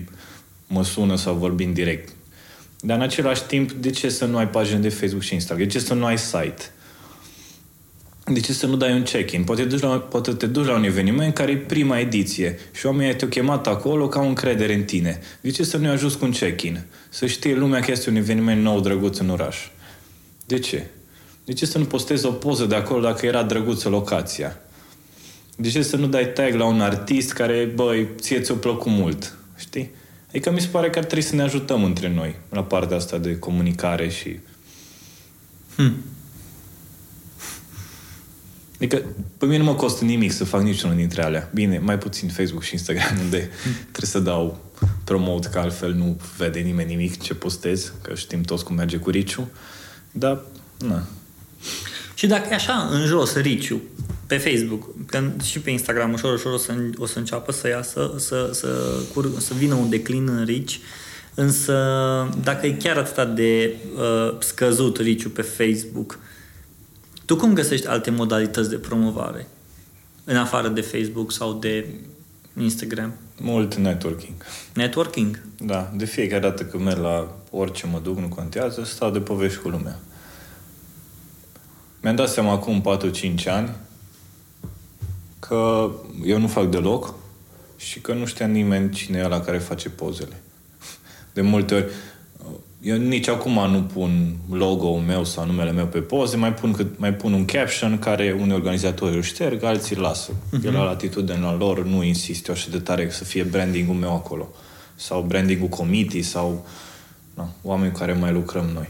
mă sună sau vorbim direct. Dar în același timp, de ce să nu ai pagină de Facebook și Instagram? De ce să nu ai site? De ce să nu dai un check-in? Poate, duci la, poate te duci la un eveniment care e prima ediție și oamenii te-au chemat acolo ca o încredere în tine. De ce să nu-i ajuți cu un check-in? Să știe lumea că este un eveniment nou drăguț în oraș. De ce? De ce să nu postezi o poză de acolo dacă era drăguță locația? De ce să nu dai tag la un artist care, băi, ție ți-o plăcut mult? Știi? Adică mi se pare că ar trebui să ne ajutăm între noi la partea asta de comunicare și... Hmm. Adică, pe mine nu mă costă nimic să fac niciunul dintre alea. Bine, mai puțin Facebook și Instagram, unde hmm. trebuie să dau promote, că altfel nu vede nimeni nimic ce postez, că știm toți cum merge cu Riciu. Dar, na. Și dacă e așa, în jos, Riciu, pe Facebook, că și pe Instagram ușor, ușor o să, o să înceapă să iasă, să, să, cur, să vină un declin în rici, însă dacă e chiar atât de uh, scăzut riciu pe Facebook, tu cum găsești alte modalități de promovare? În afară de Facebook sau de Instagram? Mult networking. Networking? Da, de fiecare dată când merg la orice mă duc, nu contează, stau de povești cu lumea. Mi-am dat seama acum 4-5 ani că eu nu fac deloc și că nu știa nimeni cine e la care face pozele. De multe ori, eu nici acum nu pun logo-ul meu sau numele meu pe poze, mai pun, cât, mai pun un caption care unii organizatori îl șterg, alții îl lasă. Uh-huh. Eu la latitudinea lor nu insist eu așa de tare să fie branding-ul meu acolo. Sau branding-ul committee sau na, oameni cu care mai lucrăm noi.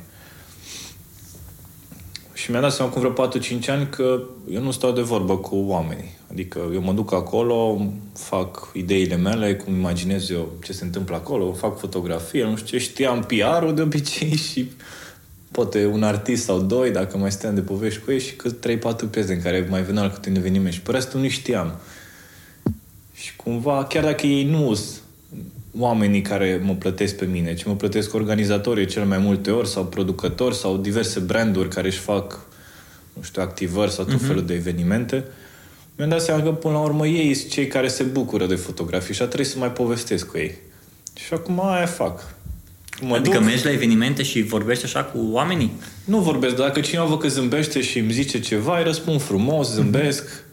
Și mi-a dat seama cu vreo 4-5 ani că eu nu stau de vorbă cu oamenii. Adică eu mă duc acolo, fac ideile mele, cum imaginez eu ce se întâmplă acolo, fac fotografie, nu știu ce, știam PR-ul de obicei și poate un artist sau doi, dacă mai stăteam de povești cu ei și cât 3-4 piese în care mai veneau la câte un eveniment și pe restul nu știam. Și cumva, chiar dacă ei nu sunt oamenii care mă plătesc pe mine, ci mă plătesc organizatorii cel mai multe ori sau producători sau diverse branduri care își fac, nu știu, activări sau tot uh-huh. felul de evenimente, mi-am dat seama că până la urmă ei sunt cei care se bucură de fotografii și a trebuit să mai povestesc cu ei. Și acum aia fac. Mă adică duc, mergi la evenimente și vorbești așa cu oamenii? Nu vorbesc, dacă cineva văd că zâmbește și îmi zice ceva, îi răspund frumos, zâmbesc. Uh-huh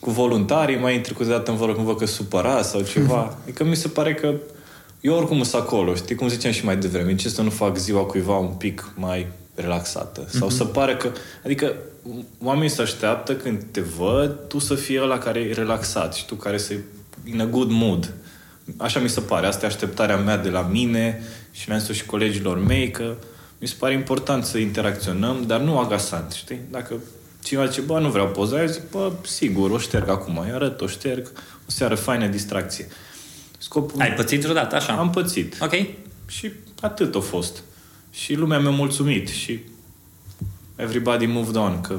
cu voluntarii, mai intri cu dată în voră când văd că supăra sau ceva. Adică mi se pare că eu oricum sunt acolo, știi, cum ziceam și mai devreme, ce să nu fac ziua cuiva un pic mai relaxată. Sau mm-hmm. să pare că... Adică oamenii se așteaptă când te văd, tu să fii ăla care e relaxat și tu care să in a good mood. Așa mi se pare. Asta e așteptarea mea de la mine și le-am spus și colegilor mei că mi se pare important să interacționăm, dar nu agasant, știi? Dacă Cineva zice, bă, nu vreau poza. Eu zic, bă, sigur, o șterg acum. Îi arăt, o șterg. O seară faină, distracție. Scopul... Ai pățit vreodată, așa? Am pățit. Ok. Și atât a fost. Și lumea mi-a mulțumit și everybody moved on, că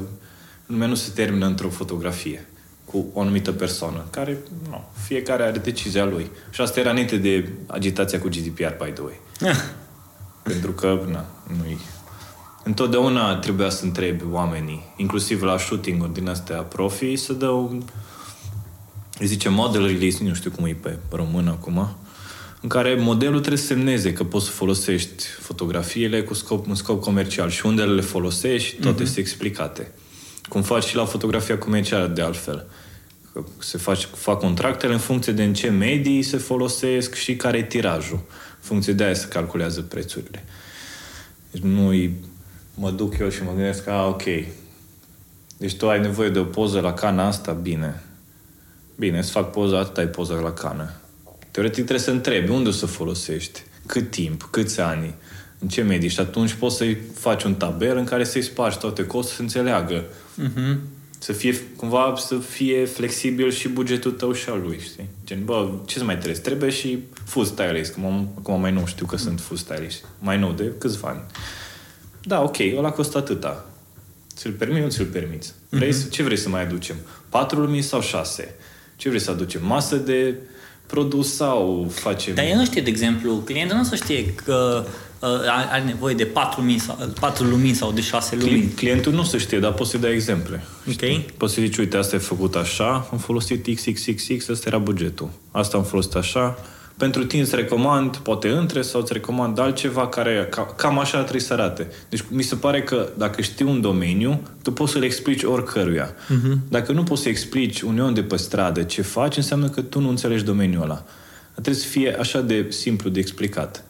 lumea nu se termină într-o fotografie cu o anumită persoană, care, nu, fiecare are decizia lui. Și asta era înainte de agitația cu GDPR, by the way. Pentru că, na, nu Întotdeauna trebuia să întrebi oamenii, inclusiv la shooting-uri din astea profi, să dă un, îi zice model release, nu știu cum e pe român acum, în care modelul trebuie să semneze că poți să folosești fotografiile cu scop, un scop comercial și unde le folosești, toate uh-huh. sunt explicate. Cum faci și la fotografia comercială, de altfel. Că se fac, fac contractele în funcție de în ce medii se folosesc și care e tirajul. În funcție de aia se calculează prețurile. Deci nu mă duc eu și mă gândesc, a, ok, deci tu ai nevoie de o poză la cana asta, bine. Bine, îți fac poza, atât ai poza la cană. Teoretic trebuie să întrebi unde o să folosești, cât timp, câți ani, în ce medii și atunci poți să-i faci un tabel în care să-i spargi toate costuri să înțeleagă. Uh-huh. Să fie, cumva, să fie flexibil și bugetul tău și al lui, știi? Gen, bă, ce mai trebuie? Trebuie și food stylist, că acum mai nou știu că sunt food stylist. Mai nou, de câțiva ani. Da, ok, ăla costă atâta. Ți-l permiți, nu ți-l permiți. Vrei, uh-huh. Ce vrei să mai aducem? Patru lumini sau șase? Ce vrei să aducem? Masă de produs sau facem... Dar el nu știe, de exemplu, clientul nu o să știe că uh, are nevoie de 4 lumini sau, 4 lumini sau de 6 lumini. Clientul nu să știe, dar poți să dai exemple. Ok. Poți să zici, uite, asta e făcut așa, am folosit XXXX, ăsta era bugetul. Asta am folosit așa, pentru tine îți recomand, poate între sau îți recomand altceva care ca, cam așa trebuie să arate. Deci mi se pare că dacă știi un domeniu, tu poți să-l explici oricăruia. Uh-huh. Dacă nu poți să explici unui om de pe stradă ce faci, înseamnă că tu nu înțelegi domeniul ăla. Trebuie să fie așa de simplu de explicat.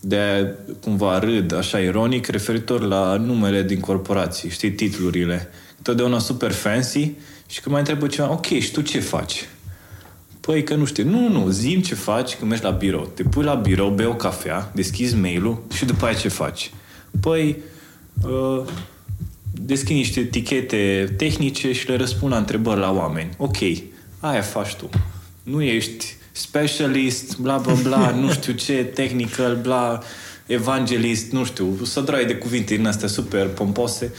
De cumva râd, așa ironic, referitor la numele din corporații, știi, titlurile. Totdeauna super fancy și când mai întrebă ceva, ok, și tu ce faci? Păi că nu știu. Nu, nu, zim ce faci când mergi la birou. Te pui la birou, bei o cafea, deschizi mail-ul și după aia ce faci? Păi, uh, deschid niște etichete tehnice și le răspund la întrebări la oameni. Ok, aia faci tu. Nu ești specialist, bla bla bla, nu știu ce, technical, bla, evangelist, nu știu, să dragi de cuvinte din astea super pompose.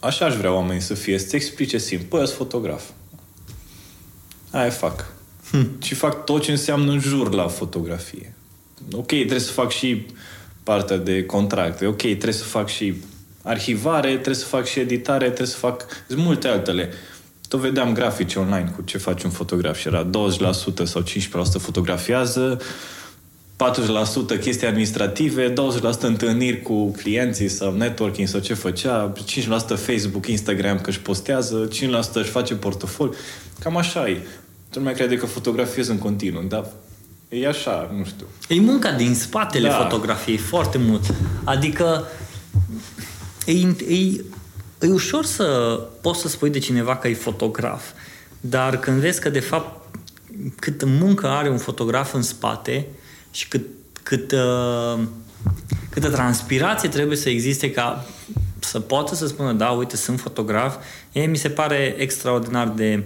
Așa aș vrea oamenii să fie, să-ți explice simplu. Păi, sunt fotograf. Aia fac. Hm. Și fac tot ce înseamnă în jur la fotografie. Ok, trebuie să fac și partea de contracte. Ok, trebuie să fac și arhivare, trebuie să fac și editare, trebuie să fac sunt multe altele. tot vedeam grafice online cu ce face un fotograf și era 20% sau 15% fotografiază, 40% chestii administrative, 20% întâlniri cu clienții sau networking sau ce făcea, 5% Facebook, Instagram că își postează, 5% își face portofoliu. Cam așa e. Tu nu mai crede că fotografiez în continuu, dar e așa, nu știu. E munca din spatele da. fotografiei foarte mult. Adică e, e, e ușor să poți să spui de cineva că e fotograf, dar când vezi că de fapt cât muncă are un fotograf în spate, și cât, cât, uh, câtă transpirație trebuie să existe ca să poată să spună, da, uite, sunt fotograf, e, mi se pare extraordinar de...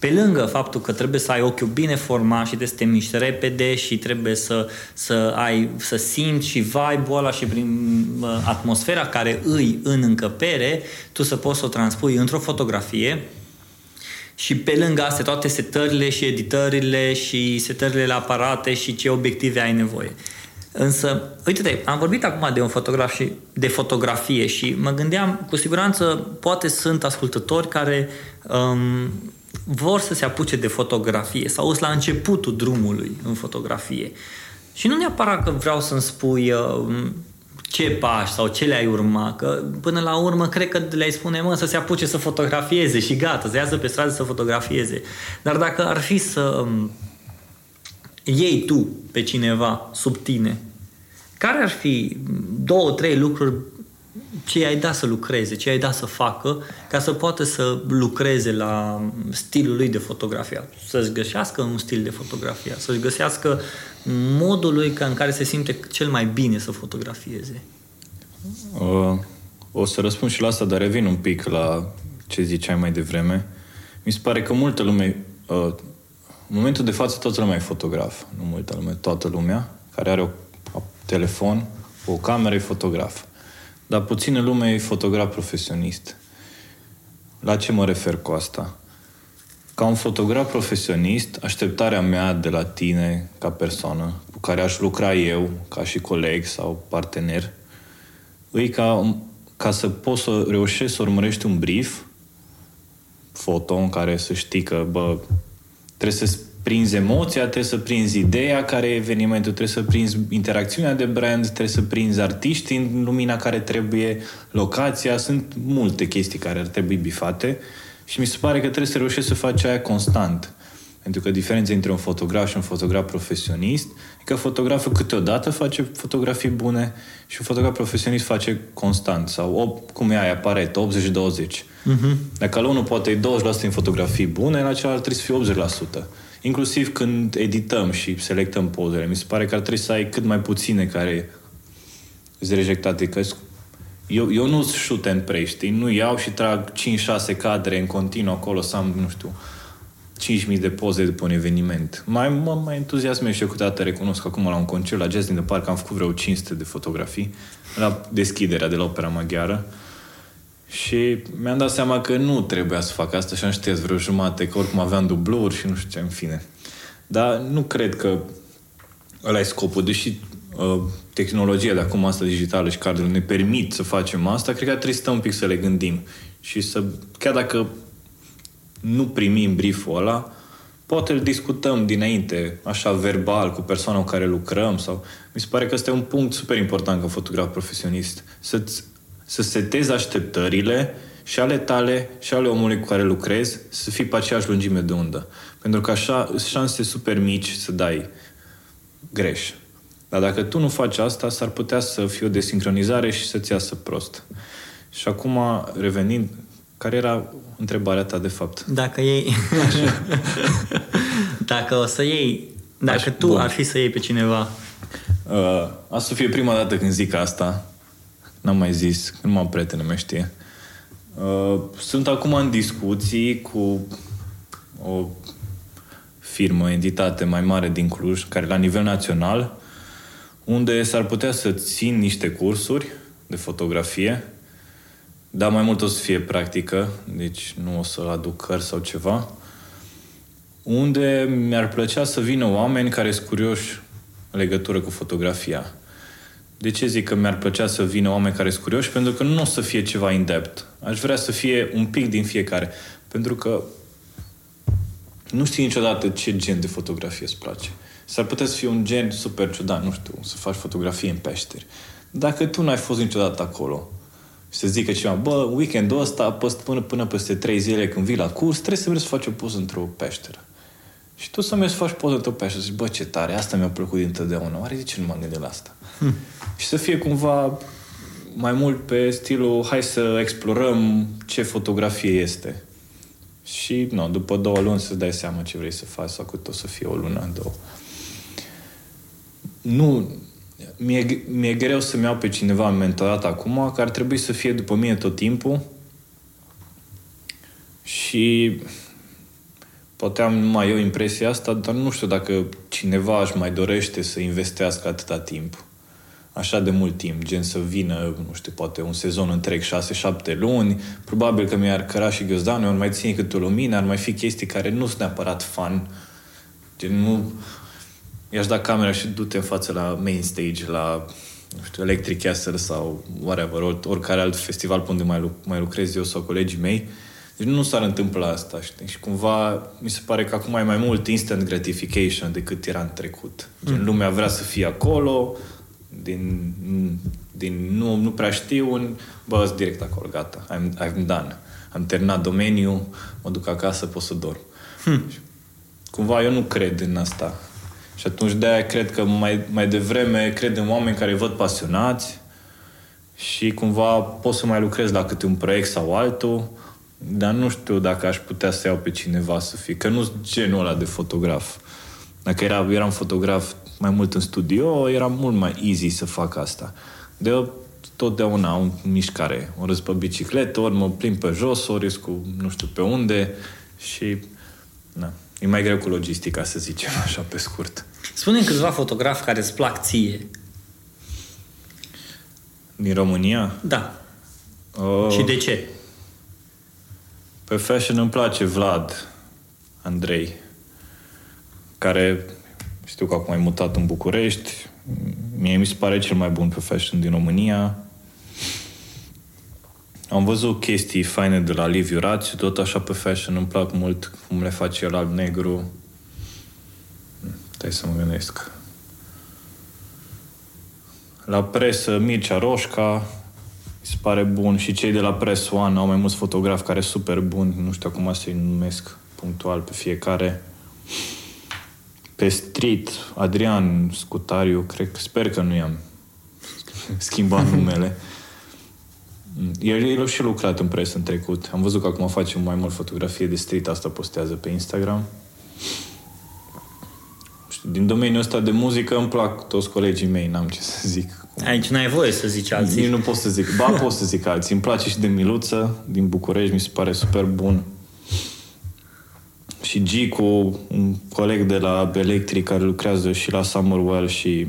Pe lângă faptul că trebuie să ai ochiul bine format și trebuie să te miști repede și trebuie să, să, ai, să simți și vibe-ul ăla și prin uh, atmosfera care îi în încăpere, tu să poți să o transpui într-o fotografie și pe lângă astea toate setările și editările și setările la aparate și ce obiective ai nevoie. Însă, uite-te, am vorbit acum de un fotograf și de fotografie și mă gândeam, cu siguranță, poate sunt ascultători care um, vor să se apuce de fotografie sau sunt la începutul drumului în fotografie. Și nu neapărat că vreau să-mi spui uh, ce pași sau ce le-ai urma, că până la urmă cred că le-ai spune, mă, să se apuce să fotografieze și gata, să iasă pe stradă să fotografieze. Dar dacă ar fi să um, iei tu pe cineva sub tine, care ar fi două, trei lucruri ce ai dat să lucreze, ce ai dat să facă ca să poată să lucreze la stilul lui de fotografia, să-și găsească un stil de fotografia, să-și găsească modul lui în care se simte cel mai bine să fotografieze. Uh, o să răspund și la asta, dar revin un pic la ce ziceai mai devreme. Mi se pare că multă lume, uh, în momentul de față toată lumea e fotograf, nu multă lume, toată lumea care are o telefon, o cameră e fotograf. Dar puțină lume e fotograf profesionist. La ce mă refer cu asta? Ca un fotograf profesionist, așteptarea mea de la tine ca persoană, cu care aș lucra eu, ca și coleg sau partener, e ca, ca să poți să reușești să urmărești un brief foto în care să știi că, bă, trebuie să prinzi emoția, trebuie să prinzi ideea care e evenimentul, trebuie să prinzi interacțiunea de brand, trebuie să prinzi artiști în lumina care trebuie, locația, sunt multe chestii care ar trebui bifate și mi se pare că trebuie să reușești să faci aia constant. Pentru că diferența între un fotograf și un fotograf profesionist e că fotograful câteodată face fotografii bune și un fotograf profesionist face constant. Sau, cum e aia, Pareto, 80-20. Uh-huh. Dacă la unul poate e 20% în fotografii bune, la celălalt trebuie să fie 80%. Inclusiv când edităm și selectăm pozele. Mi se pare că ar trebui să ai cât mai puține care sunt rejectate. Că eu, eu nu shoot and pray, știi? Nu iau și trag 5-6 cadre în continuu acolo să am, nu știu, 5.000 de poze după un eveniment. Mai, mă mai entuziasmez și eu câteodată recunosc că acum la un concert la Jazz din the Park am făcut vreo 500 de fotografii la deschiderea de la Opera Maghiară și mi-am dat seama că nu trebuia să fac asta și am știut vreo jumate, că oricum aveam dubluri și nu știu ce, în fine. Dar nu cred că ăla e scopul, deși uh, tehnologia de acum asta digitală și cadrul ne permit să facem asta, cred că trebuie să stăm un pic să le gândim și să, chiar dacă nu primim brieful ăla, poate îl discutăm dinainte, așa verbal, cu persoana cu care lucrăm sau... Mi se pare că este un punct super important ca fotograf profesionist. Să-ți să setezi așteptările și ale tale și ale omului cu care lucrezi să fii pe aceeași lungime de undă. Pentru că așa sunt șanse super mici să dai greș. Dar dacă tu nu faci asta, s-ar putea să fie o desincronizare și să-ți iasă prost. Și acum, revenind, care era întrebarea ta, de fapt? Dacă ei... dacă o să iei... Dacă Așa, tu bun. ar fi să iei pe cineva... Uh, asta să fie prima dată când zic asta. N-am mai zis, nu m-am prietene mea știe. Uh, sunt acum în discuții cu o firmă, entitate mai mare din Cluj, care la nivel național, unde s-ar putea să țin niște cursuri de fotografie, dar mai mult o să fie practică, deci nu o să aduc cărți sau ceva, unde mi-ar plăcea să vină oameni care sunt curioși în legătură cu fotografia. De ce zic că mi-ar plăcea să vină oameni care sunt curioși? Pentru că nu o să fie ceva in-depth. Aș vrea să fie un pic din fiecare. Pentru că nu știi niciodată ce gen de fotografie îți place. S-ar putea să fie un gen super ciudat, nu știu, să faci fotografie în peșteri. Dacă tu n-ai fost niciodată acolo și să zică cineva, bă, weekendul ăsta, până, până peste trei zile când vii la curs, trebuie să mergi să faci o poză într-o peșteră. Și tu să mergi să faci poză într-o peșteră și zici, bă, ce tare, asta mi-a plăcut dintotdeauna. Oare de ce nu m-am gândit la asta? Hmm. Și să fie cumva mai mult pe stilul hai să explorăm ce fotografie este. Și, nu, după două luni să dai seama ce vrei să faci sau cât o să fie o lună, două. Nu, mi-e, mi-e greu să-mi iau pe cineva mentorat acum, că ar trebui să fie după mine tot timpul și poate am numai eu impresia asta, dar nu știu dacă cineva își mai dorește să investească atâta timp așa de mult timp, gen să vină, nu știu, poate un sezon întreg, 6-7 luni, probabil că mi-ar căra și ghiozdanul, ar mai ține câte o lumină, ar mai fi chestii care nu sunt neapărat fan, gen nu... I-aș da camera și du-te în față la main stage, la nu știu, Electric Castle sau whatever, or, oricare alt festival pe unde mai, lu- mai lucrez eu sau colegii mei. Deci nu s-ar întâmpla asta, știi? Și cumva mi se pare că acum e mai mult instant gratification decât era în trecut. Gen, mm. lumea vrea să fie acolo, din, din nu, nu prea știu, un, bă, direct acolo, gata, I'm, I'm done. Am terminat domeniul, mă duc acasă, pot să dorm. Hmm. Cumva eu nu cred în asta. Și atunci de-aia cred că mai, mai devreme cred în oameni care văd pasionați și cumva pot să mai lucrez la câte un proiect sau altul, dar nu știu dacă aș putea să iau pe cineva să fie, că nu sunt genul ăla de fotograf. Dacă era, eram fotograf mai mult în studio, era mult mai easy să fac asta. De totdeauna am mișcare. O răz pe bicicletă, ori mă plimb pe jos, ori cu nu știu pe unde și na, e mai greu cu logistica, să zicem așa pe scurt. spune câțiva fotografi care îți plac ție. Din România? Da. Uh, și de ce? Pe fashion îmi place Vlad Andrei, care știu că acum ai mutat în București. Mie mi se pare cel mai bun pe fashion din România. Am văzut chestii faine de la Liviu Rațiu, tot așa pe fashion. Îmi plac mult cum le face el alb-negru. Stai să mă gândesc. La presă, Mircea Roșca, mi se pare bun. Și cei de la Press One au mai mulți fotografi care sunt super buni. Nu știu acum să-i numesc punctual pe fiecare pe street, Adrian Scutariu, cred, sper că nu i-am schimbat numele. El, el a și lucrat în presă în trecut. Am văzut că acum face mai mult fotografie de street, asta postează pe Instagram. Din domeniul ăsta de muzică îmi plac toți colegii mei, n-am ce să zic. Aici n-ai voie să zici alții. Nici nu pot să zic. Ba, pot să zic alții. Îmi place și de Miluță, din București, mi se pare super bun și Gicu, un coleg de la Electric care lucrează și la Summerwell și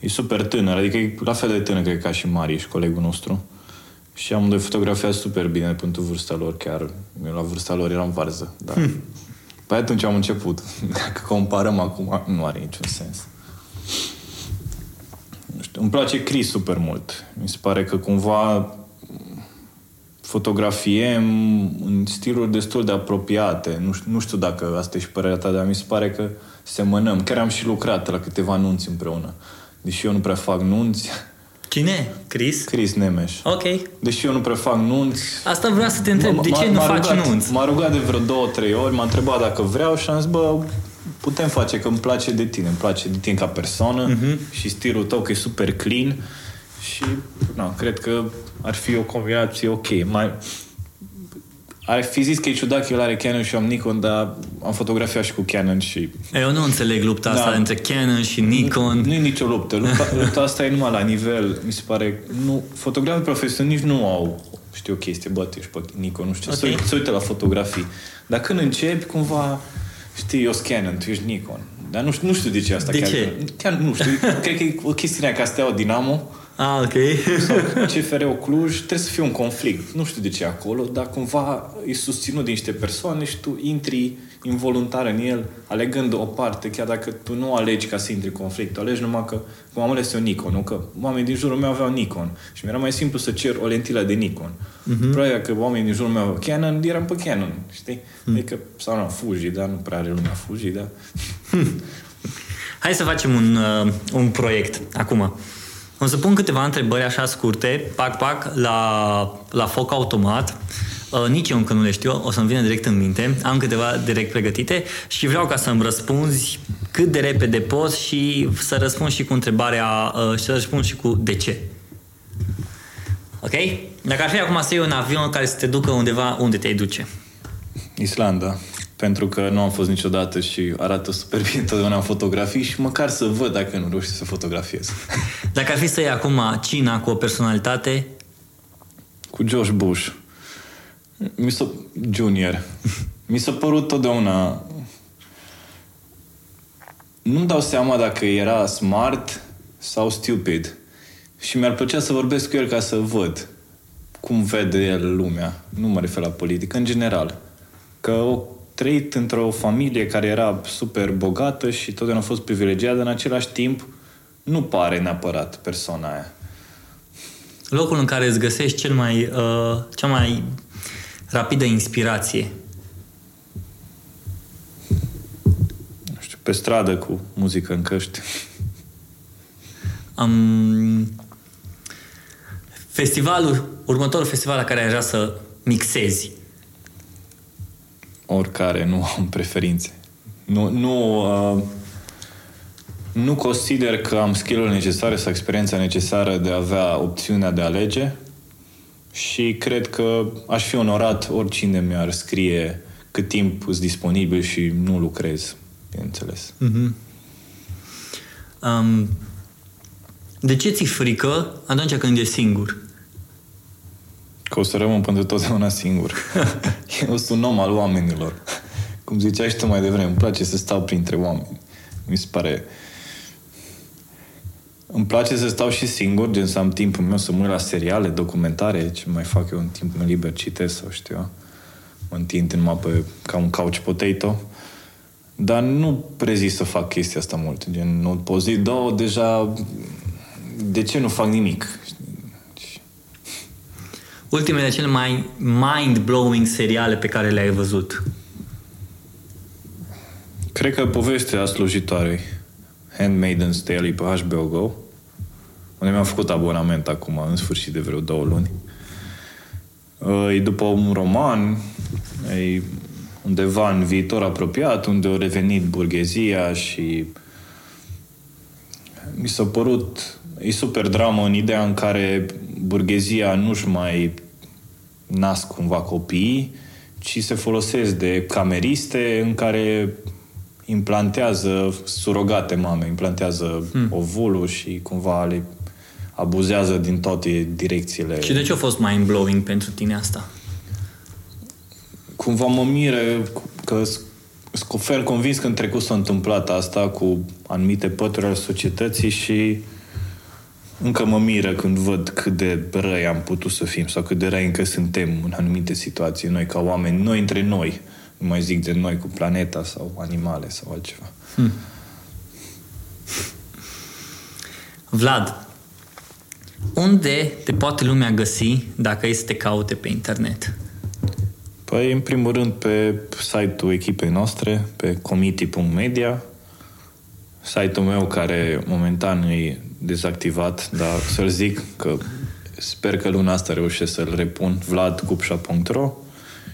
e super tânăr, adică e la fel de tânăr cred ca și Marius, colegul nostru. Și amândoi fotografiat super bine pentru vârsta lor, chiar eu la vârsta lor eram varză. Dar... Hmm. Păi atunci am început. Dacă comparăm acum, nu are niciun sens. Nu știu, îmi place Chris super mult. Mi se pare că cumva fotografiem în stiluri destul de apropiate. Nu știu, nu știu dacă asta e și părerea ta, dar mi se pare că semănăm. Chiar am și lucrat la câteva nunți împreună. Deși eu nu prea fac nunți. Cine? Chris? Chris Nemeș. Ok. Deși eu nu prea fac nunți. Asta vreau să te întreb. De ce nu faci rugat, nunți? M-a rugat de vreo două, trei ori, m-a întrebat dacă vreau și am zis, bă, putem face, că îmi place de tine, îmi place de tine ca persoană uh-huh. și stilul tău că e super clean și na, cred că ar fi o combinație ok. Mai, ar fi zis că e ciudat că el are Canon și am Nikon, dar am fotografiat și cu Canon și... Eu nu înțeleg lupta da. asta între Canon și Nikon. Nu, nu e nicio luptă. Lupta, lupta asta e numai la nivel, mi se pare... Nu, fotografii profesioniști nu au, știu, o chestie, bă, tu ești pe Nikon, nu știu, okay. să, uite la fotografii. Dar când începi, cumva, știi, eu sunt Canon, tu ești Nikon. Dar nu știu, nu știu de ce asta. De chiar, ce? Chiar nu știu. cred că e o chestie ca Steaua Dinamo Ah, ok. sau CFR-ul Cluj, trebuie să fie un conflict. Nu știu de ce acolo, dar cumva e susținut de niște persoane și tu intri involuntar în el, alegând o parte, chiar dacă tu nu alegi ca să intri în conflict, tu alegi numai că, cum am ales eu Nikon, nu? Că oamenii din jurul meu aveau Nikon și mi-era mai simplu să cer o lentilă de Nikon. Uh-huh. Probabil că oamenii din jurul meu aveau Canon, eram pe Canon, știi? Hmm. Adică, sau nu, Fuji, dar nu prea are lumea Fuji, da? Hai să facem un, uh, un proiect acum. O să pun câteva întrebări așa scurte, pac, pac, la, la foc automat. Uh, nici eu încă nu le știu, o să-mi vină direct în minte. Am câteva direct pregătite și vreau ca să-mi răspunzi cât de repede poți și să răspund și cu întrebarea uh, și să răspund și cu de ce. Ok? Dacă ar fi acum să iei un avion care să te ducă undeva, unde te-ai duce? Islanda pentru că nu am fost niciodată și arată super bine totdeauna în fotografii și măcar să văd dacă nu reușesc să fotografiez. Dacă ar fi să iei acum cina cu o personalitate? Cu Josh Bush. Mi s-a... Junior. Mi s-a părut totdeauna... Nu-mi dau seama dacă era smart sau stupid. Și mi-ar plăcea să vorbesc cu el ca să văd cum vede el lumea. Nu mă refer la politică, în general. Că o trăit într-o familie care era super bogată și totdeauna a fost privilegiată, în același timp nu pare neapărat persoana aia. Locul în care îți găsești cel mai, uh, cea mai rapidă inspirație? Nu știu, pe stradă cu muzică în căști. Um, festivalul, următorul festival la care ai vrea să mixezi, oricare, nu am preferințe. Nu, nu, uh, nu consider că am skill necesare sau experiența necesară de a avea opțiunea de a alege și cred că aș fi onorat oricine mi-ar scrie cât timp sunt disponibil și nu lucrez, bineînțeles. Mm-hmm. Um, de ce ți frică atunci când e singur? Că o să rămân pentru totdeauna singur. Eu sunt un om al oamenilor. Cum ziceai și tu mai devreme, îmi place să stau printre oameni. Mi se pare... Îmi place să stau și singur, gen să am timpul meu să mă la seriale, documentare, ce mai fac eu în timpul meu liber, citesc sau știu eu. Mă întind numai pe, ca un couch potato. Dar nu prezist să fac chestia asta mult. Gen, nu poți zi, două, deja... De ce nu fac nimic? Ultimele cele mai mind-blowing seriale pe care le-ai văzut? Cred că povestea slujitoarei Handmaiden's Tale pe HBO Go unde mi-am făcut abonament acum, în sfârșit de vreo două luni. E după un roman, e undeva în viitor apropiat, unde a revenit burghezia și mi s-a părut e super dramă în ideea în care burghezia nu-și mai nasc cumva copiii, ci se folosesc de cameriste în care implantează surogate mame, implantează hmm. ovulul și cumva le abuzează din toate direcțiile. Și de ce a fost mind-blowing pentru tine asta? Cumva mă mire că sunt fel convins că în trecut s-a întâmplat asta cu anumite pături ale societății și încă mă miră când văd cât de răi am putut să fim sau cât de răi încă suntem în anumite situații, noi ca oameni, noi între noi. Nu mai zic de noi cu planeta sau animale sau altceva. Hmm. Vlad, unde te poate lumea găsi dacă este să te caute pe internet? Păi, în primul rând, pe site-ul echipei noastre, pe committee.media, site-ul meu care momentan e dezactivat, dar să-l zic că sper că luna asta reușesc să-l repun vladcupșa.ro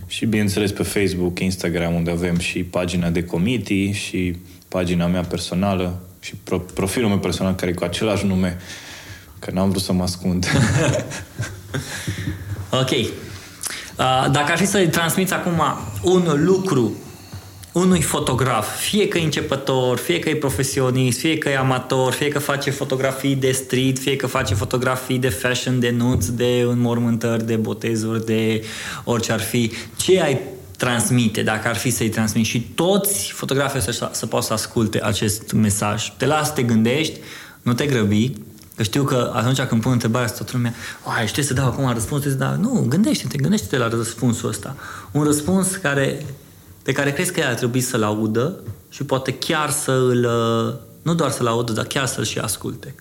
și bineînțeles pe Facebook, Instagram, unde avem și pagina de committee și pagina mea personală și pro- profilul meu personal care e cu același nume, că n-am vrut să mă ascund. ok. Uh, dacă ar fi să-i transmiți acum un lucru unui fotograf, fie că e începător, fie că e profesionist, fie că e amator, fie că face fotografii de street, fie că face fotografii de fashion, de nuți, de înmormântări, de botezuri, de orice ar fi, ce ai transmite, dacă ar fi să-i transmiți și toți fotografii să, să poată să asculte acest mesaj. Te las să te gândești, nu te grăbi, Că știu că atunci când pun întrebarea asta, toată lumea, ai, știi să dau acum răspuns, să dau. Nu, gândește-te, gândește-te la răspunsul ăsta. Un răspuns care pe care crezi că ar trebui să-l audă și poate chiar să îl, uh, nu doar să-l audă, dar chiar să-l și asculte?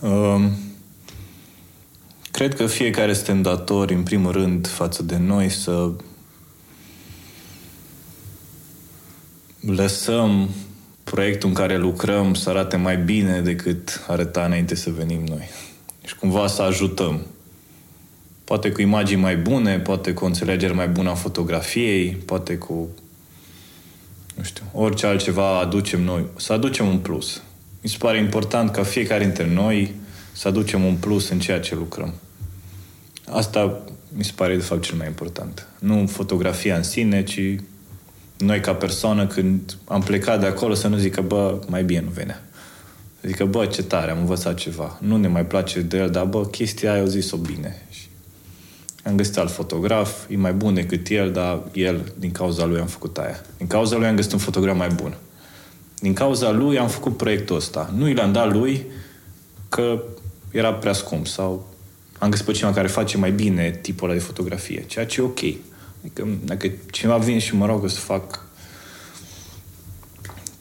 Um, cred că fiecare suntem datori, în primul rând, față de noi, să lăsăm proiectul în care lucrăm să arate mai bine decât arăta înainte să venim noi. Și cumva să ajutăm. Poate cu imagini mai bune, poate cu o înțelegere mai bună a fotografiei, poate cu nu știu, orice altceva aducem noi. Să aducem un plus. Mi se pare important ca fiecare dintre noi să aducem un plus în ceea ce lucrăm. Asta mi se pare, de fapt, cel mai important. Nu fotografia în sine, ci noi ca persoană, când am plecat de acolo, să nu zică, bă, mai bine nu venea. Să zică, bă, ce tare, am învățat ceva. Nu ne mai place de el, dar, bă, chestia aia o zis-o bine. Și am găsit alt fotograf, e mai bun decât el, dar el, din cauza lui, am făcut aia. Din cauza lui am găsit un fotograf mai bun. Din cauza lui am făcut proiectul ăsta. Nu i l-am dat lui că era prea scump sau am găsit pe cineva care face mai bine tipul ăla de fotografie, ceea ce e ok. Adică dacă cineva vine și mă rogă să fac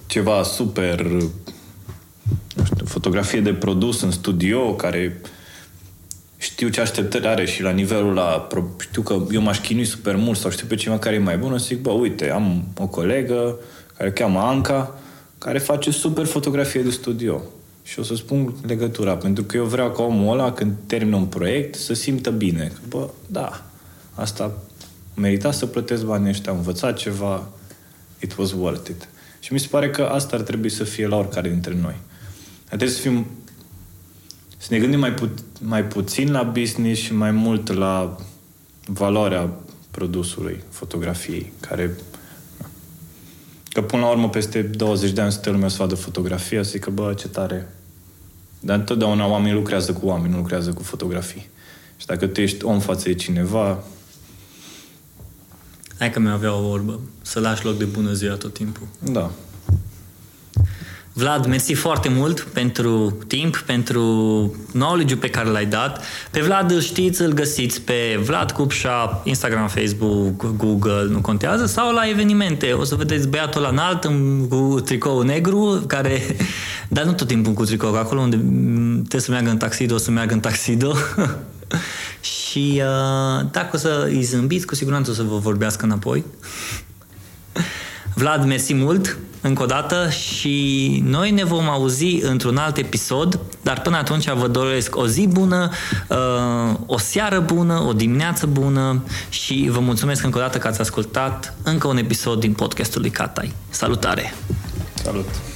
ceva super nu știu, fotografie de produs în studio care știu ce așteptări are și la nivelul la știu că eu m-aș chinui super mult sau știu pe cineva care e mai bun, o să zic, bă, uite, am o colegă care cheamă Anca, care face super fotografie de studio. Și o să spun legătura, pentru că eu vreau ca omul ăla, când termină un proiect, să simtă bine. Bă, da, asta merita să plătesc banii ăștia, am învățat ceva, it was worth it. Și mi se pare că asta ar trebui să fie la oricare dintre noi. Trebuie să fim să ne gândim mai, pu- mai puțin la business și mai mult la valoarea produsului, fotografiei, care Că până la urmă, peste 20 de ani, să lumea să vadă fotografia, să zică, bă, ce tare. Dar întotdeauna oamenii lucrează cu oameni, nu lucrează cu fotografii. Și dacă tu ești om față de cineva... Hai că mi avea o vorbă. Să lași loc de bună ziua tot timpul. Da. Vlad, mersi foarte mult pentru timp, pentru knowledge pe care l-ai dat. Pe Vlad îl știți, îl găsiți pe Vlad Cupșa, Instagram, Facebook, Google, nu contează, sau la evenimente. O să vedeți băiatul la înalt cu tricou negru, care... Dar nu tot timpul cu tricou, acolo unde trebuie să meargă în taxido, o să meargă în taxido. Și uh, dacă o să îi zâmbiți, cu siguranță o să vă vorbească înapoi. Vlad, mersi mult încă o dată și noi ne vom auzi într-un alt episod, dar până atunci vă doresc o zi bună, uh, o seară bună, o dimineață bună și vă mulțumesc încă o dată că ați ascultat încă un episod din podcastul lui Catai. Salutare! Salut!